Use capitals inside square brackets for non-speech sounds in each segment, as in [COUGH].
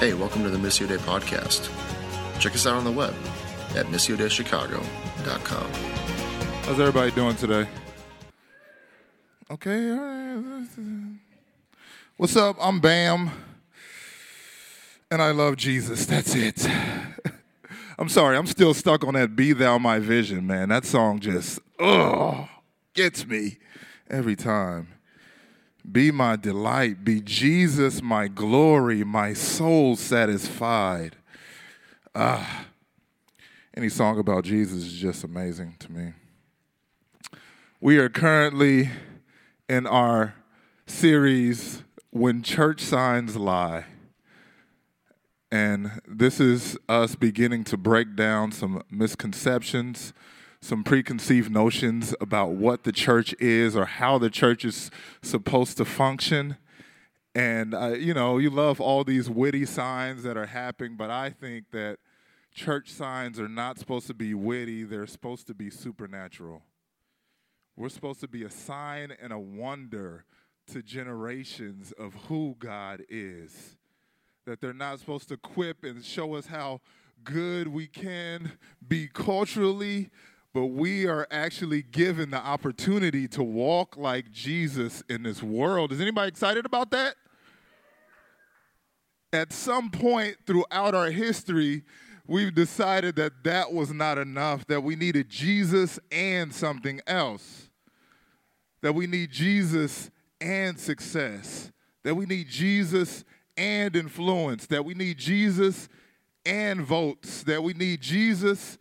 Hey, welcome to the Missio Dei podcast. Check us out on the web at missiodeichicago.com. How's everybody doing today? Okay, all right. What's up? I'm Bam, and I love Jesus. That's it. [LAUGHS] I'm sorry, I'm still stuck on that Be Thou My Vision, man. That song just, ugh, gets me every time. Be my delight, be Jesus my glory, my soul satisfied. Ah, any song about Jesus is just amazing to me. We are currently in our series, When Church Signs Lie. And this is us beginning to break down some misconceptions, some preconceived notions about what the church is or how the church is supposed to function. And, uh, you know, you love all these witty signs that are happening, but I think that church signs are not supposed to be witty, they're supposed to be supernatural. We're supposed to be a sign and a wonder to generations of who God is. That they're not supposed to quip and show us how good we can be culturally, but we are actually given the opportunity to walk like Jesus in this world. Is anybody excited about that? At some point throughout our history, we've decided that that was not enough, that we needed Jesus and something else. That we need Jesus and success. That we need Jesus and influence. That we need Jesus and votes. That we need Jesus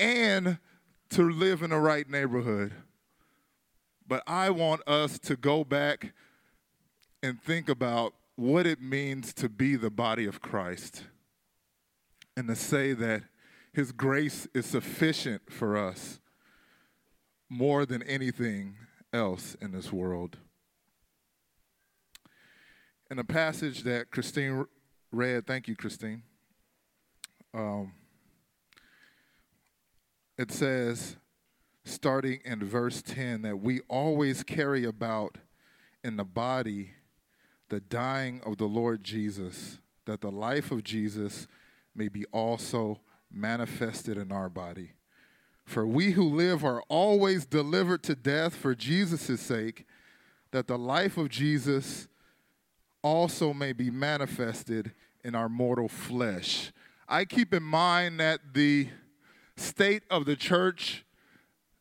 and to live in the right neighborhood. But I want us to go back and think about what it means to be the body of Christ and to say that His grace is sufficient for us more than anything else in this world. In a passage that Christine read, thank you, Christine. Um, it says, starting in verse 10, that we always carry about in the body the dying of the Lord Jesus, that the life of Jesus may be also manifested in our body. For we who live are always delivered to death for Jesus' sake, that the life of Jesus also may be manifested in our mortal flesh. I keep in mind that the state of the church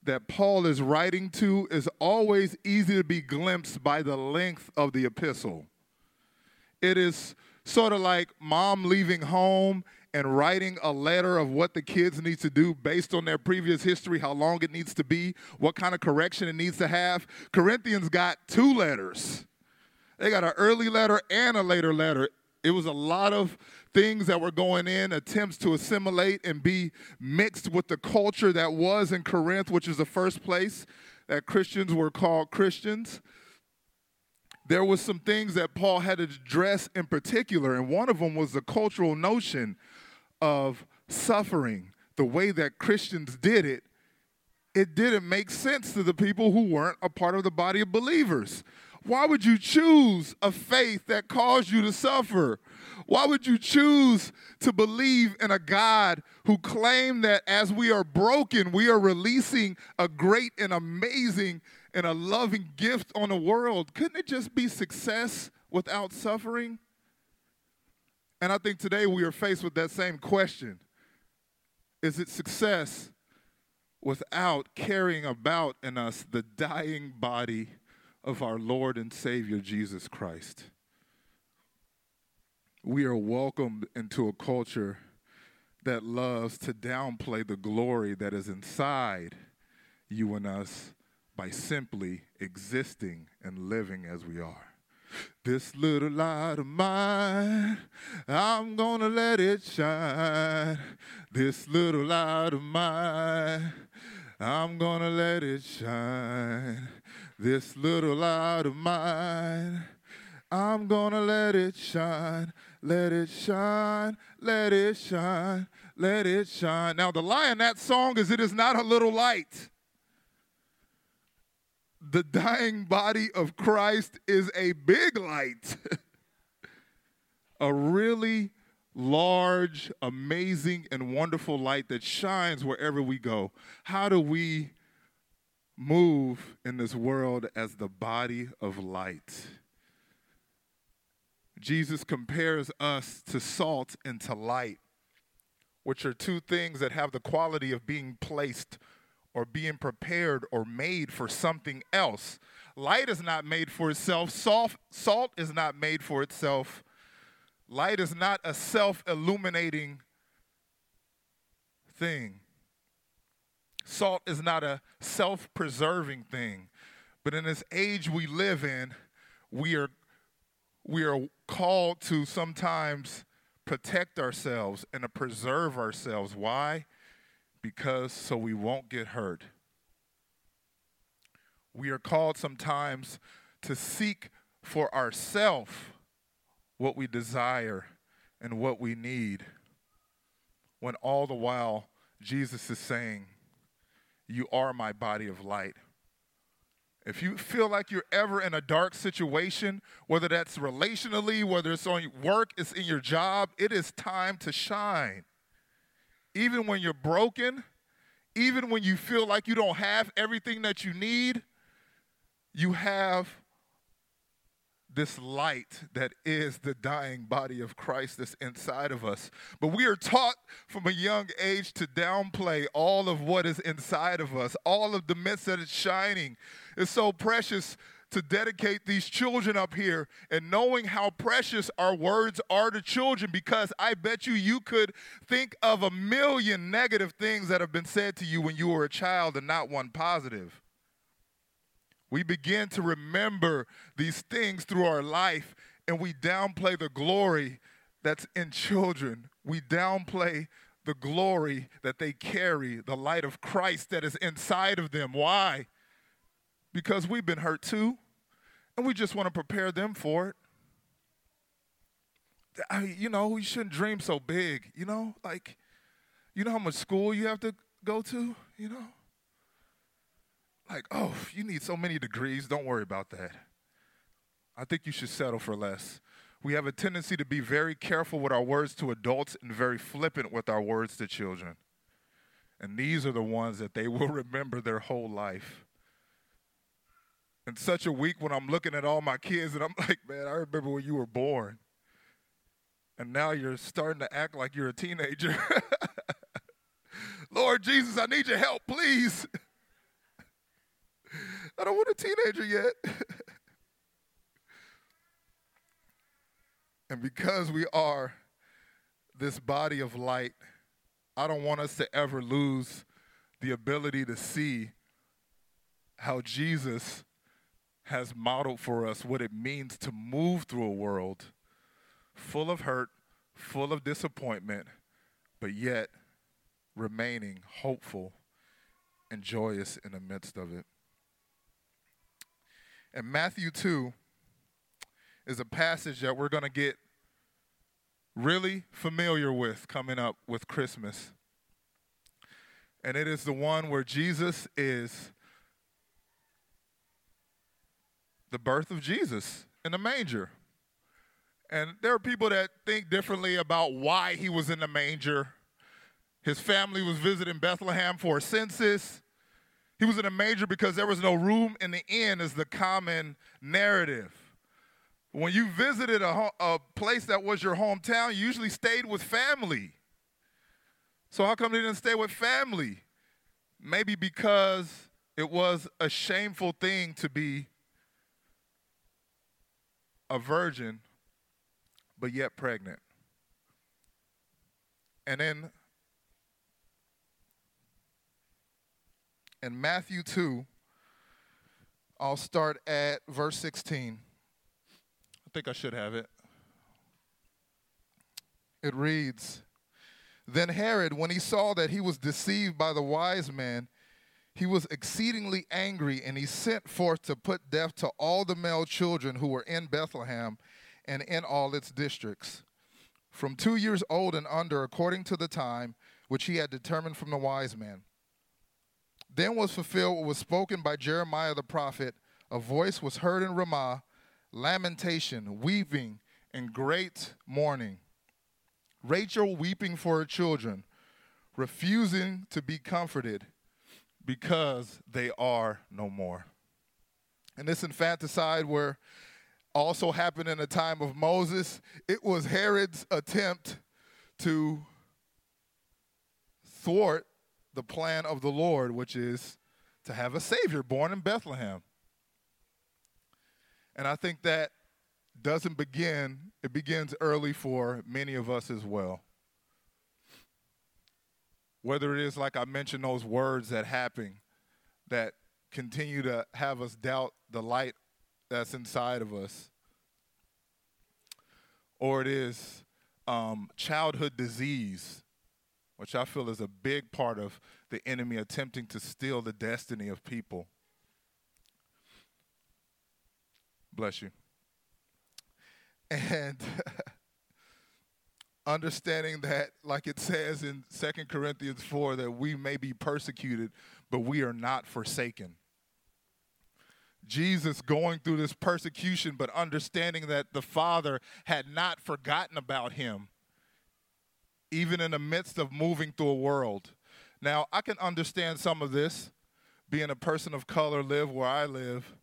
that Paul is writing to is always easy to be glimpsed by the length of the epistle. It is sort of like mom leaving home and writing a letter of what the kids need to do based on their previous history, how long it needs to be, what kind of correction it needs to have. Corinthians got two letters. They got an early letter and a later letter. It was a lot of things that were going in, attempts to assimilate and be mixed with the culture that was in Corinth, which is the first place that Christians were called Christians. There was some things that Paul had to address in particular, and one of them was the cultural notion of suffering. The way that Christians did it, it didn't make sense to the people who weren't a part of the body of believers. Why would you choose a faith that caused you to suffer? Why would you choose to believe in a God who claimed that as we are broken, we are releasing a great and amazing and a loving gift on the world? Couldn't it just be success without suffering? And I think today we are faced with that same question Is it success without carrying about in us the dying body of our Lord and Savior Jesus Christ? We are welcomed into a culture that loves to downplay the glory that is inside you and us by simply existing and living as we are. This little light of mine, I'm gonna let it shine. This little light of mine, I'm gonna let it shine. This little light of mine, I'm gonna let it shine. Let it shine, let it shine, let it shine. Now, the lie in that song is it is not a little light the dying body of Christ is a big light, [LAUGHS] a really large, amazing, and wonderful light that shines wherever we go. How do we move in this world as the body of light? Jesus compares us to salt and to light, which are two things that have the quality of being placed or being prepared or made for something else. Light is not made for itself, salt, salt is not made for itself. Light is not a self illuminating thing. Salt is not a self preserving thing. But in this age we live in, we are, we are called to sometimes protect ourselves and to preserve ourselves. Why? Because so we won't get hurt. We are called sometimes to seek for ourselves what we desire and what we need, when all the while Jesus is saying, You are my body of light. If you feel like you're ever in a dark situation, whether that's relationally, whether it's on work, it's in your job, it is time to shine. Even when you're broken, even when you feel like you don't have everything that you need, you have this light that is the dying body of Christ that's inside of us. But we are taught from a young age to downplay all of what is inside of us, all of the midst that is shining. It's so precious to dedicate these children up here and knowing how precious our words are to children because I bet you you could think of a million negative things that have been said to you when you were a child and not one positive. We begin to remember these things through our life and we downplay the glory that's in children. We downplay the glory that they carry, the light of Christ that is inside of them. Why? Because we've been hurt too, and we just want to prepare them for it. I you know, you shouldn't dream so big, you know? Like, you know how much school you have to go to, you know? Like, oh, you need so many degrees. Don't worry about that. I think you should settle for less. We have a tendency to be very careful with our words to adults and very flippant with our words to children. And these are the ones that they [LAUGHS] will remember their whole life. In such a week when I'm looking at all my kids and I'm [LAUGHS] like, man, I remember when you were born. And now you're starting to act like you're a teenager. [LAUGHS] Lord Jesus, I need your help, please. I don't want a teenager yet. [LAUGHS] and because we are this body of light, I don't want us to ever lose the ability to see how Jesus has modeled for us what it means to move through a world full of hurt, full of disappointment, but yet remaining hopeful and joyous in the midst of it. And Matthew 2 is a passage that we're going to get really familiar with coming up with Christmas. And it is the one where Jesus is the birth of Jesus in the manger. And there are people that think differently about why he was in the manger. His family was visiting Bethlehem for a census. He was in a manger because there was no room in the inn, is the common narrative. When you visited a, a place that was your hometown, you usually stayed with family. So, how come they didn't stay with family? Maybe because it was a shameful thing to be a virgin, but yet pregnant. And then in Matthew 2, I'll start at verse 16. I think I should have it. It reads Then Herod, when he saw that he was deceived by the wise man, he was exceedingly angry, and he sent forth to put death to all the male children who were in Bethlehem and in all its districts, from two years old and under, according to the time which he had determined from the wise man. Then was fulfilled what was spoken by Jeremiah the prophet. A voice was heard in Ramah, lamentation, weeping, and great mourning. Rachel weeping for her children, refusing to be comforted because they are no more. And this infanticide, where also happened in the time of Moses, it was Herod's attempt to thwart the plan of the Lord, which is to have a Savior born in Bethlehem. And I think that doesn't begin, it begins early for many of us as well. Whether it is, like I mentioned, those words that happen that continue to have us doubt the light that's inside of us, or it is um, childhood disease, which I feel is a big part of the enemy attempting to steal the destiny of people. Bless you. And [LAUGHS] understanding that, like it says in Second Corinthians 4, that we may be persecuted, but we are not forsaken. Jesus going through this persecution, but understanding that the Father had not forgotten about him, even in the midst of moving through a world. Now, I can understand some of this, being a person of color, live where I live,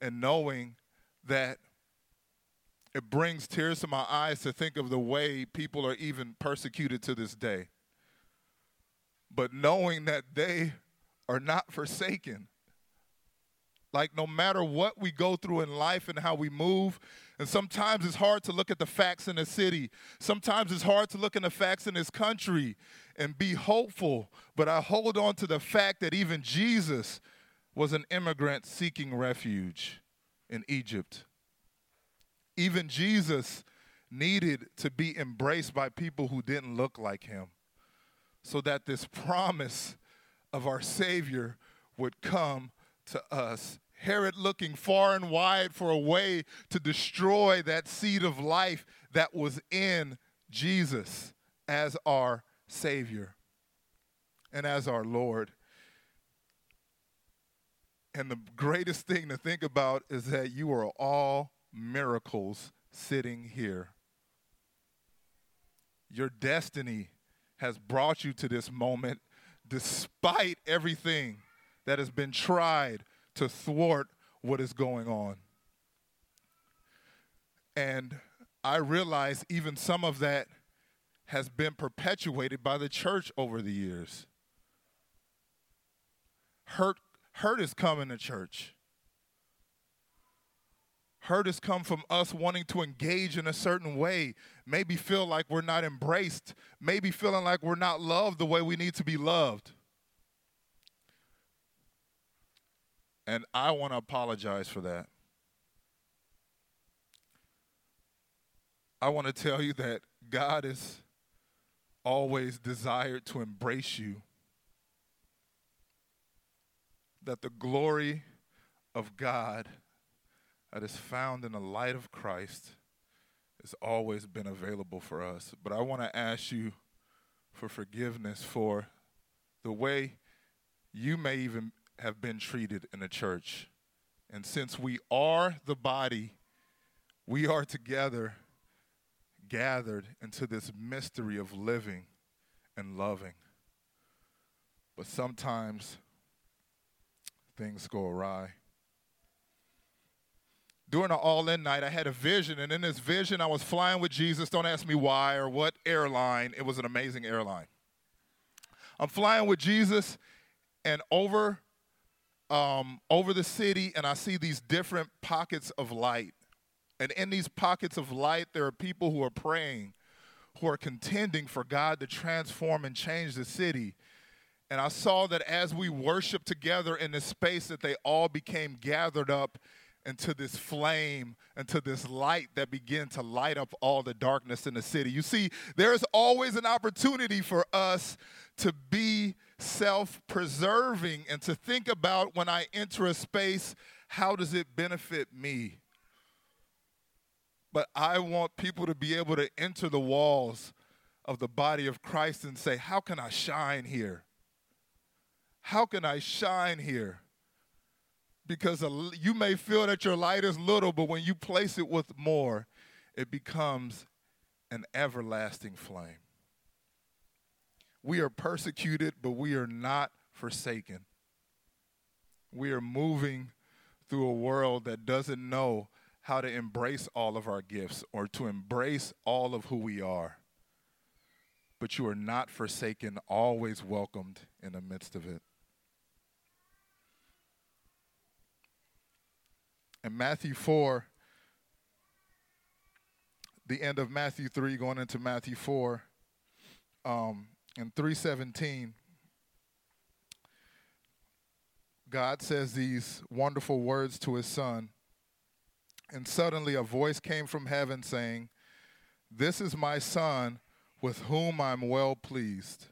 and knowing that it brings tears to my eyes to think of the way people are even persecuted to this day. But knowing that they are not forsaken. Like, no matter what we go through in life and how we move, and sometimes it's hard to look at the facts in the city. Sometimes it's hard to look at the facts in this country and be hopeful. But I hold on to the fact that even Jesus was an immigrant seeking refuge in Egypt. Even Jesus needed to be embraced by people who didn't look like him so that this promise of our Savior would come to us. Herod looking far and wide for a way to destroy that seed of life that was in Jesus as our Savior and as our Lord. And the greatest thing to think about is that you are all miracles sitting here. Your destiny has brought you to this moment despite everything that has been tried to thwart what is going on. And I realize even some of that has been perpetuated by the church over the years. Hurt, hurt is coming to church. Hurt has come from us wanting to engage in a certain way, maybe feel like we're not embraced, maybe feeling like we're not loved the way we need to be loved. And I want to apologize for that. I want to tell you that God has always desired to embrace you, that the glory of God that is found in the light of Christ has always been available for us. But I want to ask you for forgiveness for the way you may even have been treated in the church. And since we are the body, we are together gathered into this mystery of living and loving. But sometimes things go awry during an all in night, I had a vision. And in this vision, I was flying with Jesus. Don't ask me why or what airline. It was an amazing airline. I'm flying with Jesus and over, um, over the city, and I see these different pockets of light. And in these pockets of light, there are people who are praying, who are contending for God to transform and change the city. And I saw that as we worship together in this space, that they all became gathered up into this flame, into this light that began to light up all the darkness in the city. You see, there's always an opportunity for us to be self preserving and to think about when I enter a space, how does it benefit me? But I want people to be able to enter the walls of the body of Christ and say, How can I shine here? How can I shine here? Because you may feel that your light is little, but when you place it with more, it becomes an everlasting flame. We are persecuted, but we are not forsaken. We are moving through a world that doesn't know how to embrace all of our gifts or to embrace all of who we are. But you are not forsaken, always welcomed in the midst of it. In Matthew 4, the end of Matthew 3, going into Matthew 4, um, in 317, God says these wonderful words to his son. And suddenly a voice came from heaven saying, This is my son with whom I'm well pleased.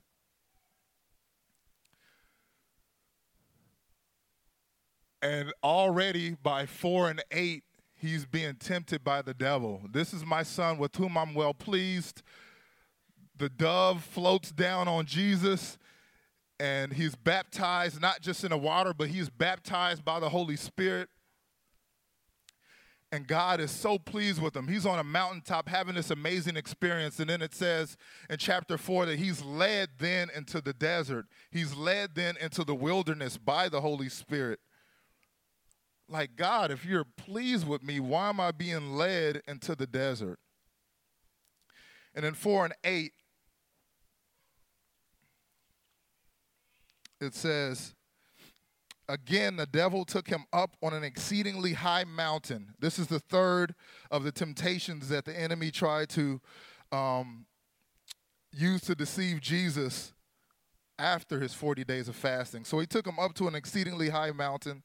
And already by four and eight, he's being tempted by the devil. This is my son with whom I'm well pleased. The dove floats down on Jesus and he's baptized not just in the water, but he's baptized by the Holy Spirit. And God is so pleased with him. He's on a mountaintop having this amazing experience. And then it says in chapter 4 that he's led then into the desert. He's led then into the wilderness by the Holy Spirit like, God, if you're pleased with me, why am I being led into the desert? And in 4 and 8, it says, Again, the devil took him up on an exceedingly high mountain. This is the third of the temptations that the enemy tried to um, use to deceive Jesus after his 40 days of fasting. So he took him up to an exceedingly high mountain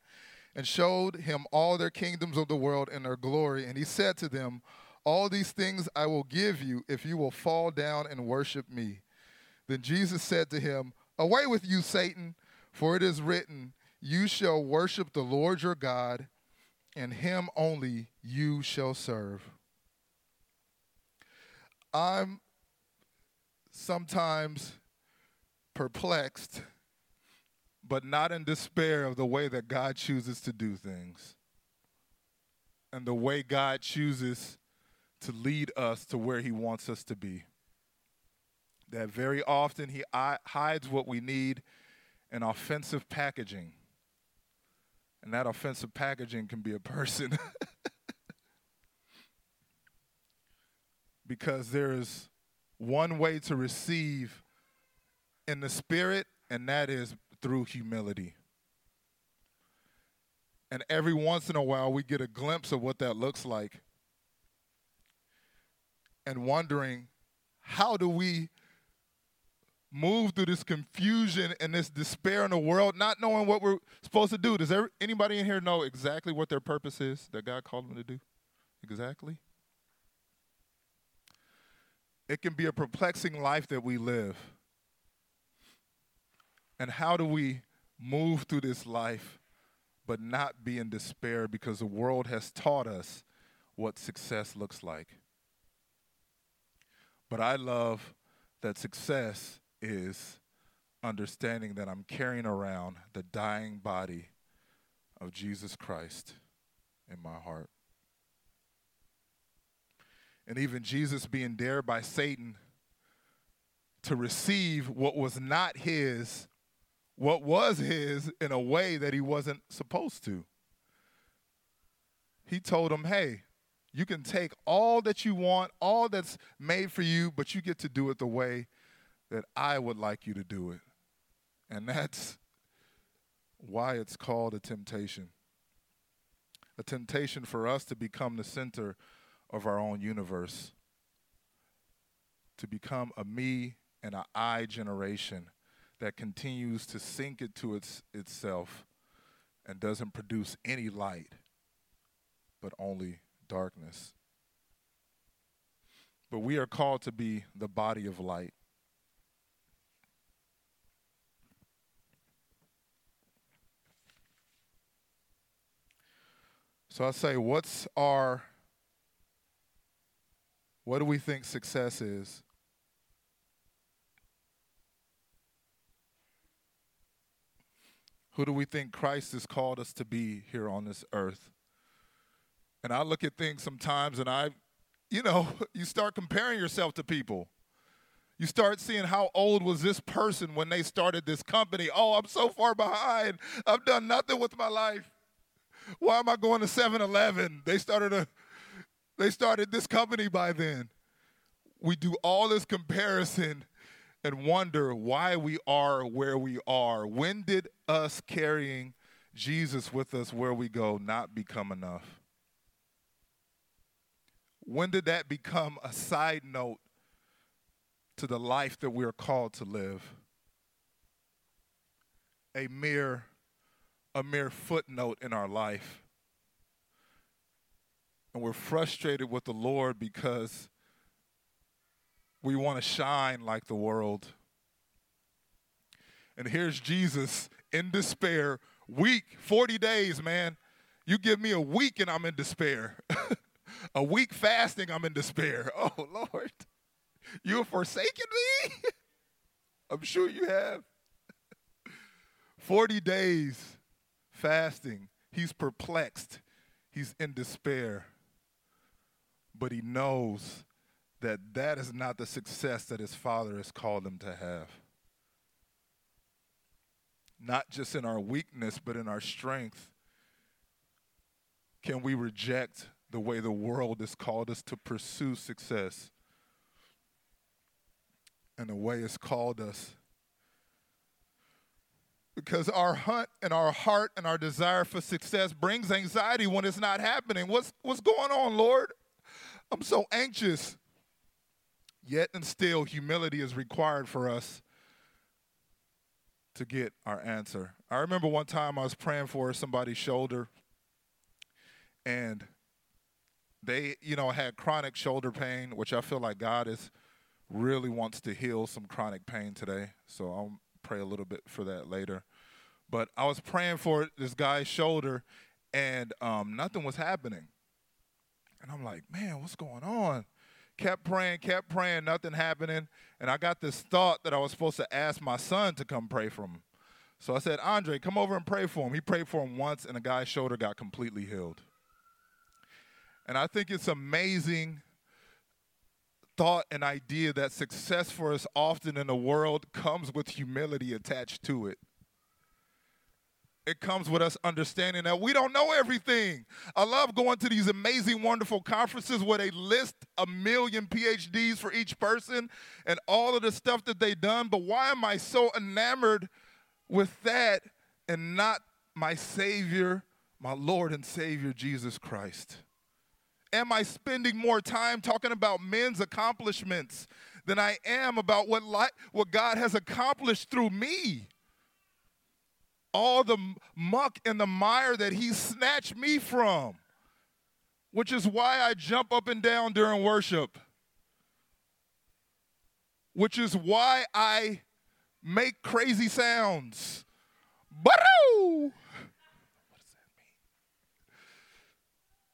and showed him all their kingdoms of the world and their glory. And he said to them, All these things I will give you if you will fall down and worship me. Then Jesus said to him, Away with you, Satan, for it is written, You shall worship the Lord your God, and him only you shall serve. I'm sometimes perplexed but not in despair of the way that God chooses to do things and the way God chooses to lead us to where He wants us to be. That very often He hides what we need in offensive packaging. And that offensive packaging can be a person. [LAUGHS] because there's one way to receive in the spirit, and that is through humility. And every once in a while, we get a glimpse of what that looks like. And wondering, how do we move through this confusion and this despair in the world, not knowing what we're supposed to do? Does there, anybody in here know exactly what their purpose is that God called them to do? Exactly? It can be a perplexing life that we live. And how do we move through this life but not be in despair because the world has taught us what success looks like? But I love that success is understanding that I'm carrying around the dying body of Jesus Christ in my heart. And even Jesus being dared by Satan to receive what was not his what was his in a way that he wasn't supposed to. He told him, hey, you can take all that you want, all that's made for you, but you get to do it the way that I would like you to do it. And that's why it's called a temptation. A temptation for us to become the center of our own universe, to become a me and an I generation that continues to sink into its, itself and doesn't produce any light, but only darkness. But we are called to be the body of light. So I say, what's our, what do we think success is? Who do we think Christ has called us to be here on this earth? And I look at things sometimes and I you know, [LAUGHS] you start comparing yourself to people. You start seeing how old was this person when they started this company. Oh, I'm so far behind. I've done nothing with my life. Why am I going to 7-Eleven? They started a they started this company by then. We do all this comparison and wonder why we are where we are. When did us carrying Jesus with us where we go not become enough? When did that become a side note to the life that we're called to live. A mere a mere footnote in our life. And we're frustrated with the Lord because we want to shine like the world. And here's Jesus in despair, week, 40 days, man. You give me a week and I'm in despair. [LAUGHS] a week fasting, I'm in despair. [LAUGHS] Oh, Lord. You have forsaken me? [LAUGHS] I'm sure you have. 40 days fasting. He's perplexed. He's in despair. But he knows that that is not the success that his father has called him to have. Not just in our weakness, but in our strength. Can we reject the way the world has called us to pursue success? and the way it's called us. Because our hunt and our heart and our desire for success brings anxiety when it's not happening. What's, what's going on, Lord? I'm so anxious. Yet and still, humility is required for us to get our answer. I remember one time I was praying for somebody's shoulder, and they, you know, had chronic shoulder pain, which I feel like God is really wants to heal some chronic pain today. So I'll pray a little bit for that later. But I was praying for this guy's shoulder, and um, nothing was happening. And I'm like, man, what's going on? Kept praying, kept praying, nothing happening. And I got this thought that I was supposed to ask my son to come pray for him. So I said, Andre, come over and pray for him. He prayed for him once, and the guy's shoulder got completely healed. And I think it's amazing thought and idea that success for us often in the world comes with humility attached to it. It comes with us understanding that we don't know everything. I love going to these amazing, wonderful conferences where they list a million PhDs for each person and all of the stuff that they've done. But why am I so enamored with that and not my Savior, my Lord and Savior, Jesus Christ? am I spending more time talking about men's accomplishments than I am about what, what God has accomplished through me? All the muck and the mire that He snatched me from, which is why I jump up and down during worship, which is why I make crazy sounds. Baroo!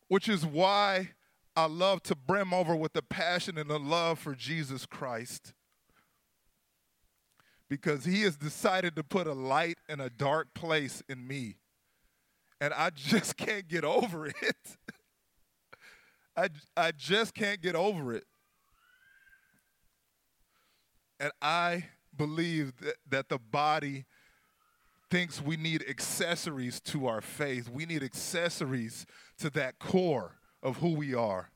which is why I love to brim over with the passion and the love for Jesus Christ. Because he has decided to put a light in a dark place in me. And I just [LAUGHS] can't get over it. [LAUGHS] I, I just can't get over it. And I believe that, that the body thinks we need accessories to our faith. We need accessories to that core of who we are,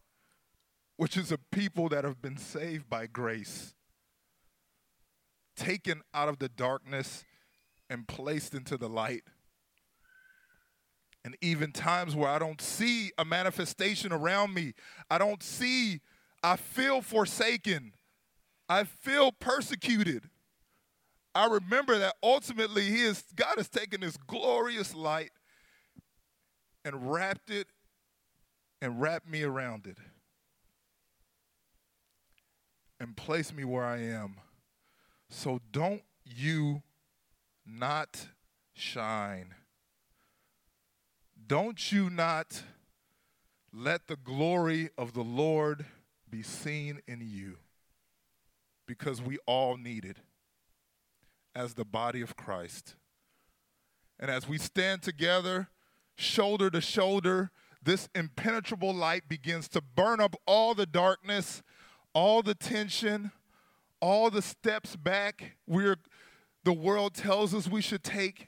which is a people that have been saved by grace, taken out of the darkness and placed into the light. And even times where I don't see a manifestation around me, I don't see, I feel forsaken, I feel persecuted. I remember that ultimately he is, God has taken this glorious light and wrapped it and wrapped me around it and placed me where I am. So don't you not shine. Don't you not let the glory of the Lord be seen in you because we all need it as the body of Christ. And as we stand together, shoulder to shoulder, this impenetrable light begins to burn up all the darkness, all the tension, all the steps back we're the world tells us we should take.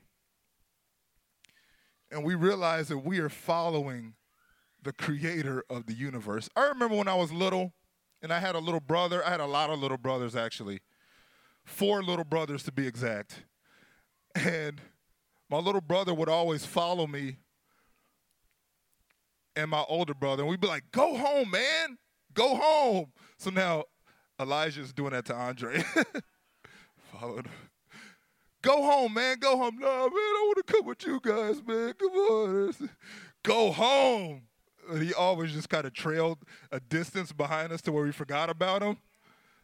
And we realize that we are following the creator of the universe. I remember when I was little and I had a little brother. I had a lot of little brothers, actually. Four little brothers to be exact. And my little brother would always follow me and my older brother, and we'd be like, Go home, man. Go home. So now Elijah's doing that to Andre. [LAUGHS] Followed. Go home, man. Go home. No, man, I want to come with you guys, man. Come on. [LAUGHS] Go home. He always just kind of trailed a distance behind us to where we forgot about him.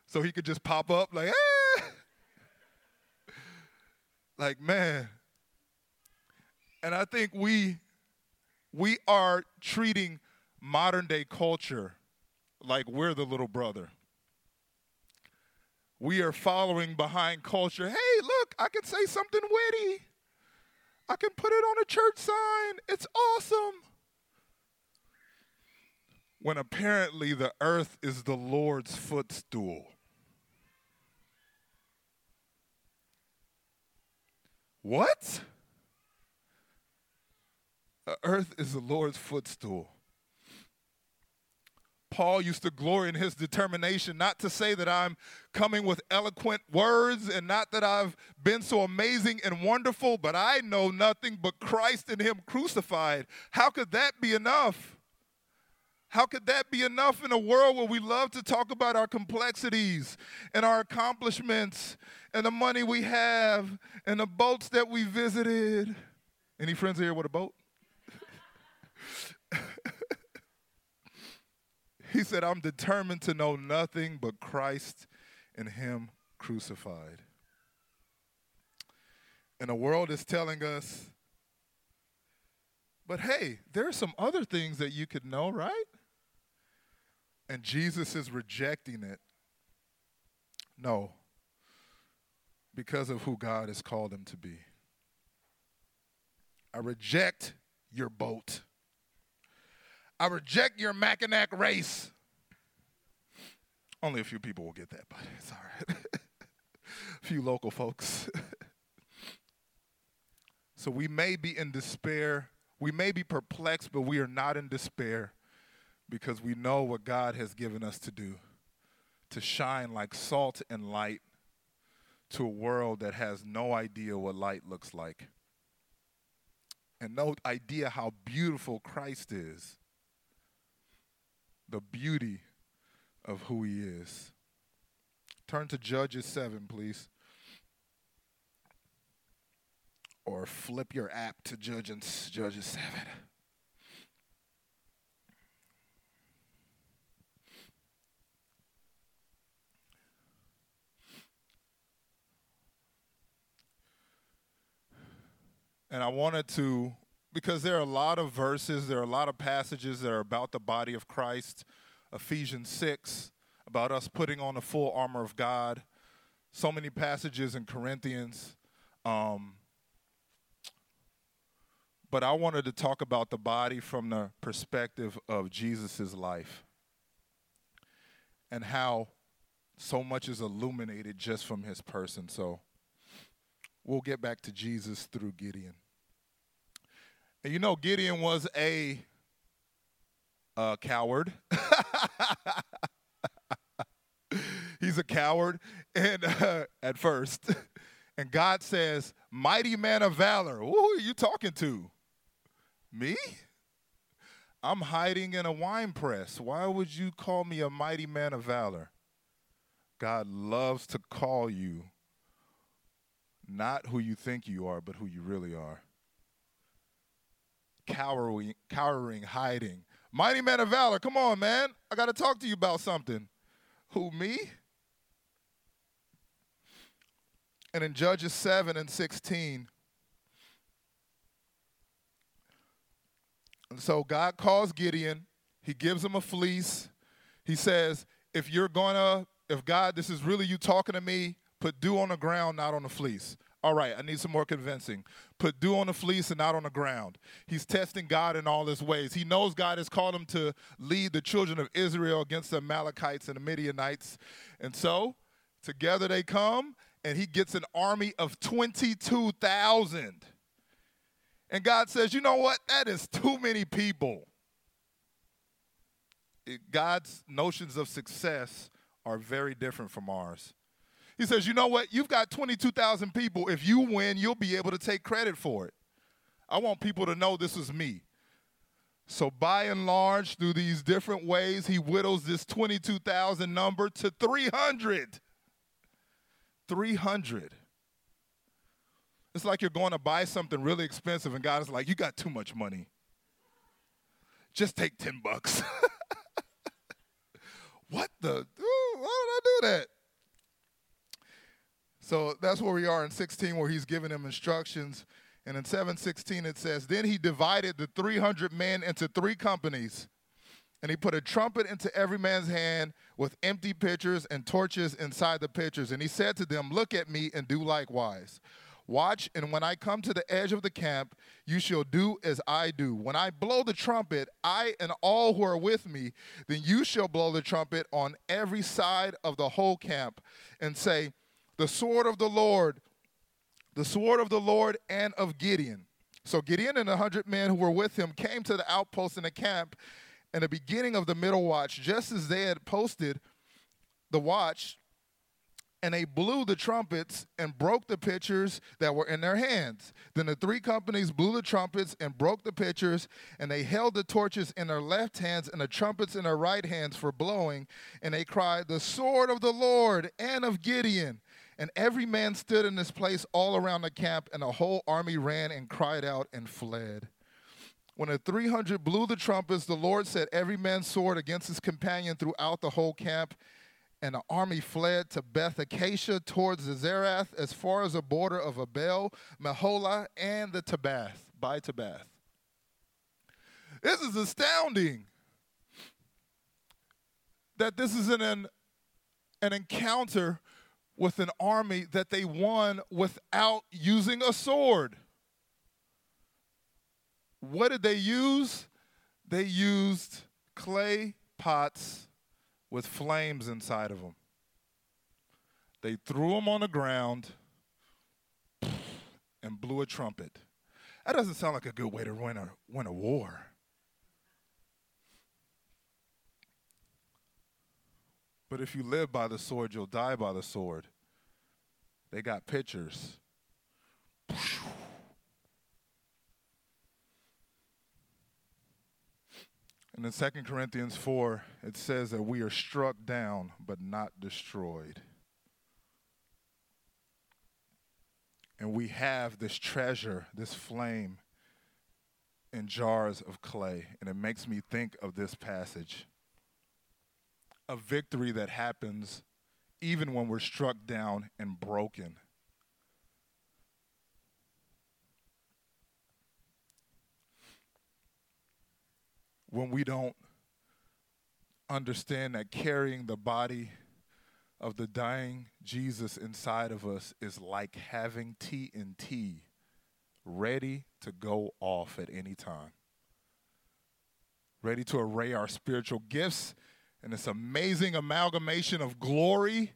So he could just pop up like, ah. [LAUGHS] like, man. And I think we we are treating modern day culture like we're the little brother. We are following behind culture. Hey, look, I can say something witty. I can put it on a church sign. It's awesome. When apparently the earth is the Lord's footstool. What? The earth is the Lord's footstool. Paul used to glory in his determination not to say that I'm coming with eloquent words and not that I've been so amazing and wonderful, but I know nothing but Christ and Him crucified. How could that be enough? How could that be enough in a world where we love to talk about our complexities and our accomplishments and the money we have and the boats that we visited? Any friends here with a boat? He said, I'm determined to know nothing but Christ and Him crucified. And the world is telling us, but hey, there are some other things that you could know, right? And Jesus is rejecting it. No, because of who God has called him to be. I reject your boat. I reject your Mackinac race. Only a few people will get that, but it's all right. a [LAUGHS] few local folks. [LAUGHS] so we may be in despair. We may be perplexed, but we are not in despair because we know what God has given us to do to shine like salt and light to a world that has no idea what light looks like and no idea how beautiful Christ is the beauty of who he is. Turn to Judges 7, please. Or flip your app to Judges, Judges 7. And I wanted to because there are a lot of verses, there are a lot of passages that are about the body of Christ. Ephesians 6, about us putting on the full armor of God. So many passages in Corinthians. Um, but I wanted to talk about the body from the perspective of Jesus' life and how so much is illuminated just from his person. So we'll get back to Jesus through Gideon. And you know, Gideon was a uh, coward. [LAUGHS] He's a coward, and uh, at first, [LAUGHS] and God says, "Mighty man of valor." Who are you talking to? Me? I'm hiding in a wine press. Why would you call me a mighty man of valor? God loves to call you not who you think you are, but who you really are cowering, cowering, hiding. Mighty man of valor, come on, man. I got to talk to you about something. Who, me? And in Judges 7 and 16, and so God calls Gideon, he gives him a fleece. He says, If you're gonna, if God, this is really you talking to me, put dew on the ground, not on the fleece. All right, I need some more convincing. Put dew on the fleece and not on the ground. He's testing God in all his ways. He knows God has called him to lead the children of Israel against the Amalekites and the Midianites. And so, together they come, and he gets an army of 22,000. And God says, You know what? That is too many people. God's notions of success are very different from ours. He says, You know what? You've got 22,000 people. If you win, you'll be able to take credit for it. I want people to know this is me. So, by and large, through these different ways, he whittles this 22,000 number to 300. 300. It's like you're going to buy something really expensive, and God is like, You got too much money. Just take 10 bucks. [LAUGHS] what the? Ooh, why did I do that? So that's where we are in 16, where he's giving them instructions. And in 716, it says, Then he divided the 300 men into three companies. And he put a trumpet into every man's hand with empty pitchers and torches inside the pitchers. And he said to them, Look at me and do likewise. Watch, and when I come to the edge of the camp, you shall do as I do. When I blow the trumpet, I and all who are with me, then you shall blow the trumpet on every side of the whole camp and say, the sword of the Lord, the sword of the Lord and of Gideon. So Gideon and a hundred men who were with him came to the outpost in the camp in the beginning of the middle watch, just as they had posted the watch, and they blew the trumpets and broke the pitchers that were in their hands. Then the three companies blew the trumpets and broke the pitchers, and they held the torches in their left hands and the trumpets in their right hands for blowing. And they cried, The sword of the Lord and of Gideon. And every man stood in his place all around the camp, and the whole army ran and cried out and fled. When the 300 blew the trumpets, the Lord set every man's sword against his companion throughout the whole camp. And the army fled to Beth Acacia towards the Zerath as far as the border of Abel, Meholah, and the Tabbath, by Tabbath. This is astounding that this is an, an encounter with an army that they won without using a sword. What did they use? They used clay pots with flames inside of them. They threw them on the ground and blew a trumpet. That doesn't sound like a good way to win a, win a war. But if you live by the sword, you'll die by the sword. They got pictures. And in 2 Corinthians 4, it says that we are struck down but not destroyed. And we have this treasure, this flame, in jars of clay. And it makes me think of this passage a victory that happens even when we're struck down and broken. When we don't understand that carrying the body of the dying Jesus inside of us is like having TNT ready to go off at any time, ready to array our spiritual gifts and this amazing amalgamation of glory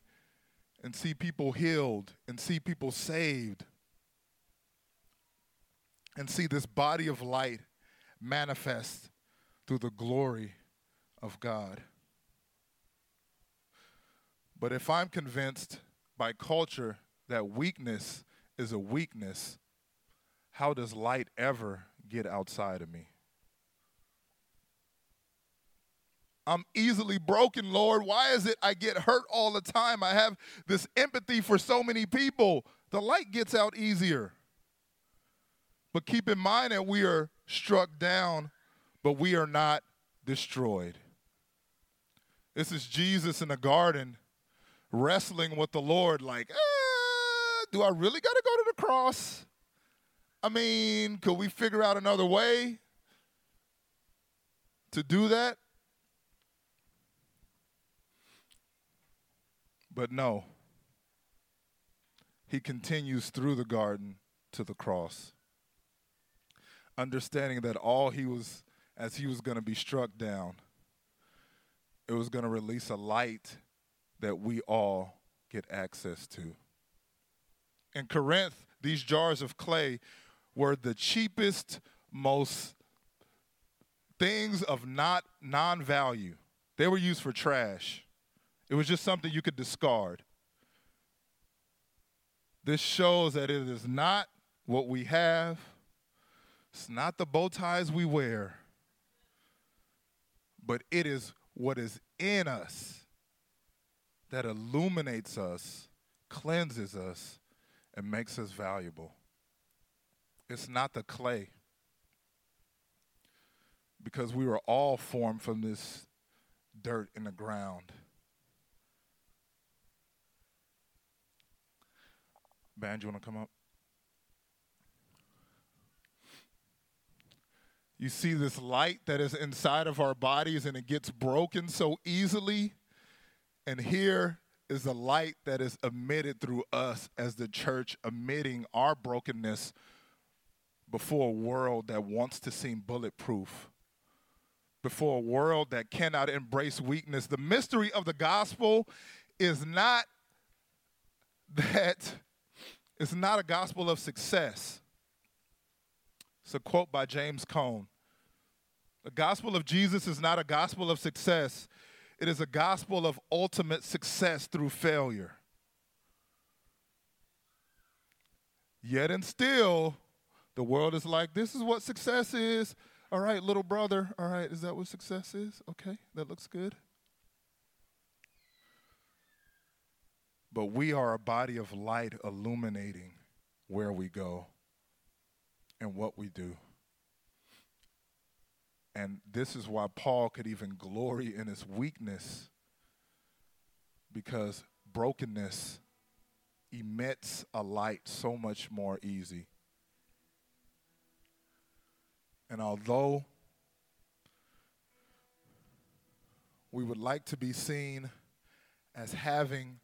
and see people healed and see people saved and see this body of light manifest through the glory of God. But if I'm convinced by culture that weakness is a weakness, how does light ever get outside of me? I'm easily broken, Lord. Why is it I get hurt all the time? I have this empathy for so many people. The light gets out easier. But keep in mind that we are struck down, but we are not destroyed. This is Jesus in the garden wrestling with the Lord, like, ah, do I really got to go to the cross? I mean, could we figure out another way to do that? But no, he continues through the garden to the cross. Understanding that all he was, as he was going to be struck down, it was going to release a light that we all get access to. In Corinth, these jars of clay were the cheapest, most things of not non-value. They were used for trash. It was just something you could discard. This shows that it is not what we have. It's not the bow ties we wear. But it is what is in us that illuminates us, cleanses us, and makes us valuable. It's not the clay. Because we were all formed from this dirt in the ground. Band, you want to come up? You see this light that is inside of our bodies and it gets broken so easily. And here is the light that is emitted through us as the church, emitting our brokenness before a world that wants to seem bulletproof, before a world that cannot embrace weakness. The mystery of the gospel is not [LAUGHS] that it's not a gospel of success. It's a quote by James Cone. The gospel of Jesus is not a gospel of success, it is a gospel of ultimate success through failure. Yet and still, the world is like, this is what success is. All right, little brother. All right, is that what success is? Okay, that looks good. But we are a body of light illuminating where we go and what we do. And this is why Paul could even glory in his weakness because brokenness emits a light so much more easy. And although we would like to be seen as having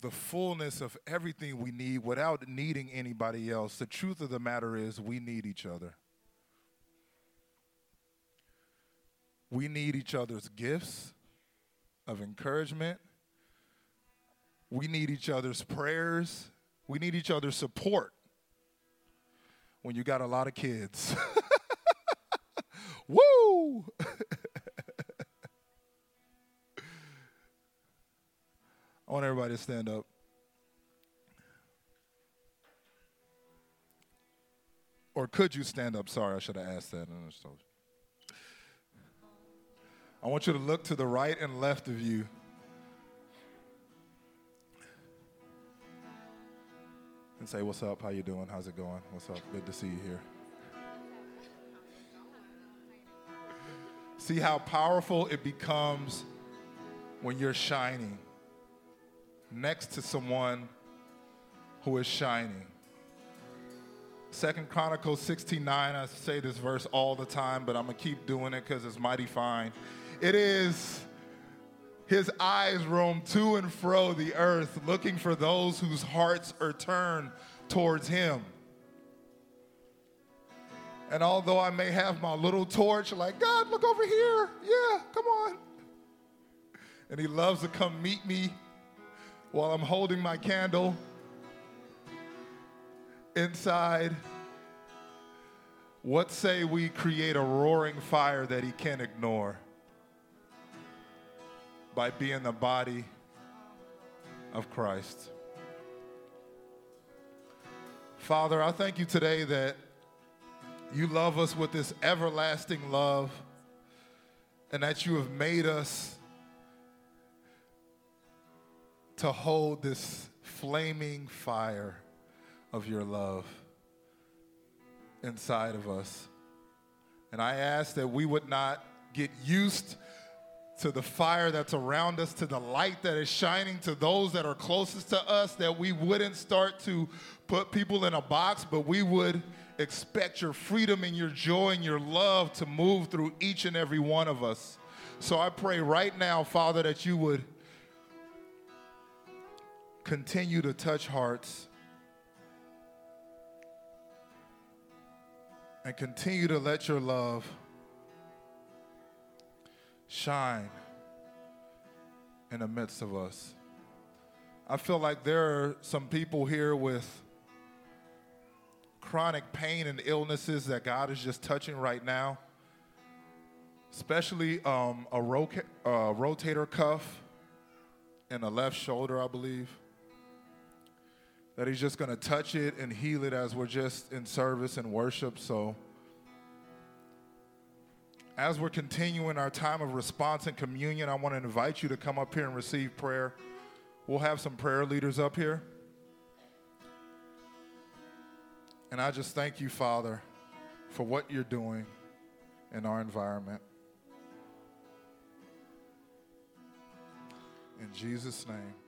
the fullness of everything we need without needing anybody else. The truth of the matter is, we need each other. We need each other's gifts of encouragement. We need each other's prayers. We need each other's support when you got a lot of kids. [LAUGHS] Woo! [LAUGHS] I want everybody to stand up. Or could you stand up? Sorry, I should have asked that. I want you to look to the right and left of you. And say, what's up? How you doing? How's it going? What's up? Good to see you here. See how powerful it becomes when you're shining next to someone who is shining. Second Chronicles 16:9, I say this verse all the time, but I'm gonna keep doing it because it's mighty fine. It is his eyes roam to and fro the earth, looking for those whose hearts are turned towards him. And although I may have my little torch, like, God, look over here. Yeah, come on. And he loves to come meet me while I'm holding my candle inside. What say we create a roaring fire that he can't ignore by being the body of Christ? Father, I thank you today that you love us with this everlasting love and that you have made us to hold this flaming fire of your love inside of us. And I ask that we would not get used to the fire that's around us, to the light that is shining to those that are closest to us, that we wouldn't start to put people in a box, but we would expect your freedom and your joy and your love to move through each and every one of us. So I pray right now, Father, that you would continue to touch hearts and continue to let your love shine in the midst of us. I feel like there are some people here with chronic pain and illnesses that God is just touching right now, especially um, a rotator cuff in the left shoulder, I believe. That He's just going to touch it and heal it as we're just in service and worship. So, as we're continuing our time of response and communion, I want to invite you to come up here and receive prayer. We'll have some prayer leaders up here. And I just thank you, Father, for what you're doing in our environment. In Jesus' name.